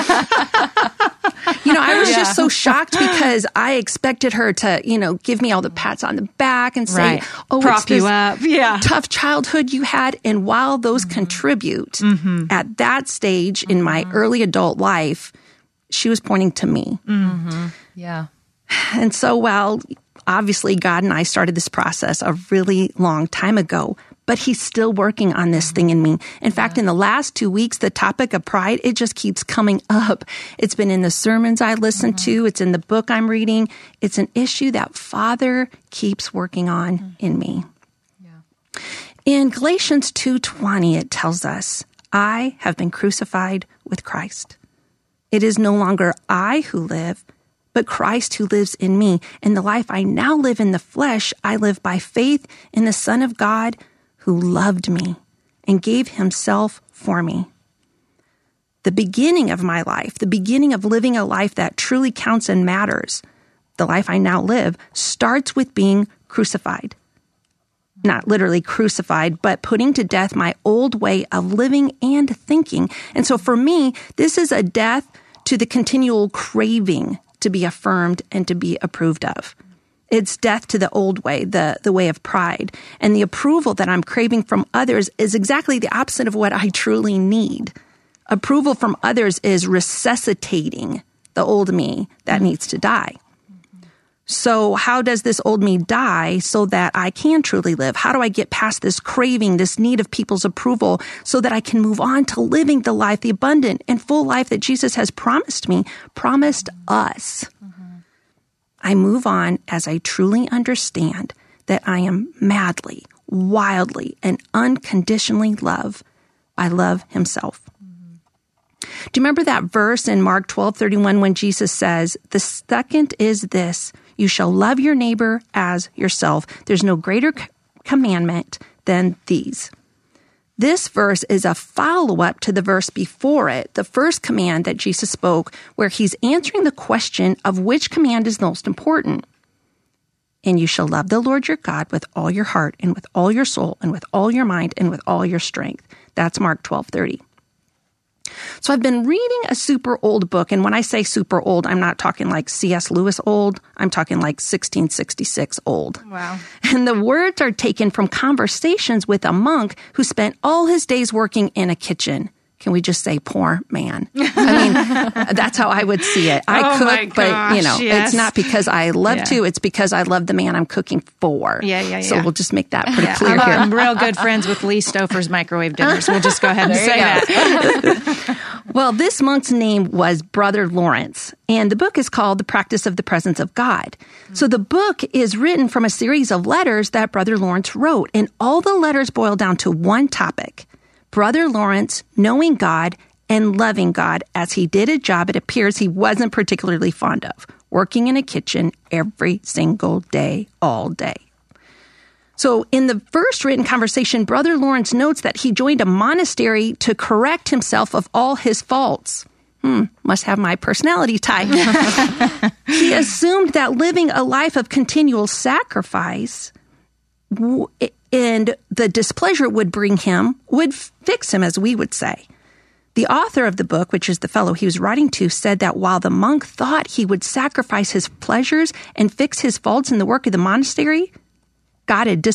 you know, I was yeah. just so shocked because I expected her to, you know, give me all the pats on the back and say, right. "Oh, prop you up." Yeah, tough childhood you had. And while those mm-hmm. contribute mm-hmm. at that stage mm-hmm. in my mm-hmm. early adult life, she was pointing to me. Mm-hmm. Yeah. And so, well, obviously, God and I started this process a really long time ago but he's still working on this thing in me. In fact, in the last two weeks, the topic of pride, it just keeps coming up. It's been in the sermons I listen mm-hmm. to. It's in the book I'm reading. It's an issue that Father keeps working on mm-hmm. in me. Yeah. In Galatians 2:20 it tells us, "I have been crucified with Christ. It is no longer I who live, but Christ who lives in me. And the life I now live in the flesh, I live by faith in the Son of God who loved me and gave himself for me. The beginning of my life, the beginning of living a life that truly counts and matters, the life I now live, starts with being crucified. Not literally crucified, but putting to death my old way of living and thinking. And so for me, this is a death to the continual craving to be affirmed and to be approved of. It's death to the old way, the, the way of pride. And the approval that I'm craving from others is exactly the opposite of what I truly need. Approval from others is resuscitating the old me that mm-hmm. needs to die. So, how does this old me die so that I can truly live? How do I get past this craving, this need of people's approval so that I can move on to living the life, the abundant and full life that Jesus has promised me, promised us? I move on as I truly understand that I am madly, wildly, and unconditionally loved by love himself. Do you remember that verse in Mark 12 31 when Jesus says, The second is this, you shall love your neighbor as yourself. There's no greater commandment than these. This verse is a follow up to the verse before it, the first command that Jesus spoke, where he's answering the question of which command is most important. And you shall love the Lord your God with all your heart and with all your soul and with all your mind and with all your strength. That's Mark 12 30. So I've been reading a super old book. And when I say super old, I'm not talking like C.S. Lewis old. I'm talking like 1666 old. Wow. And the words are taken from conversations with a monk who spent all his days working in a kitchen can we just say poor man? I mean, that's how I would see it. I oh cook, but you know, yes. it's not because I love yeah. to. It's because I love the man I'm cooking for. Yeah, yeah, yeah. So we'll just make that pretty yeah. clear I'm, here. I'm real good friends with Lee Stouffer's microwave dinners. We'll just go ahead and say that. well, this monk's name was Brother Lawrence, and the book is called The Practice of the Presence of God. So the book is written from a series of letters that Brother Lawrence wrote, and all the letters boil down to one topic Brother Lawrence knowing God and loving God as he did a job it appears he wasn't particularly fond of, working in a kitchen every single day, all day. So, in the first written conversation, Brother Lawrence notes that he joined a monastery to correct himself of all his faults. Hmm, must have my personality type. he assumed that living a life of continual sacrifice and the displeasure it would bring him would fix him, as we would say. The author of the book, which is the fellow he was writing to, said that while the monk thought he would sacrifice his pleasures and fix his faults in the work of the monastery, God had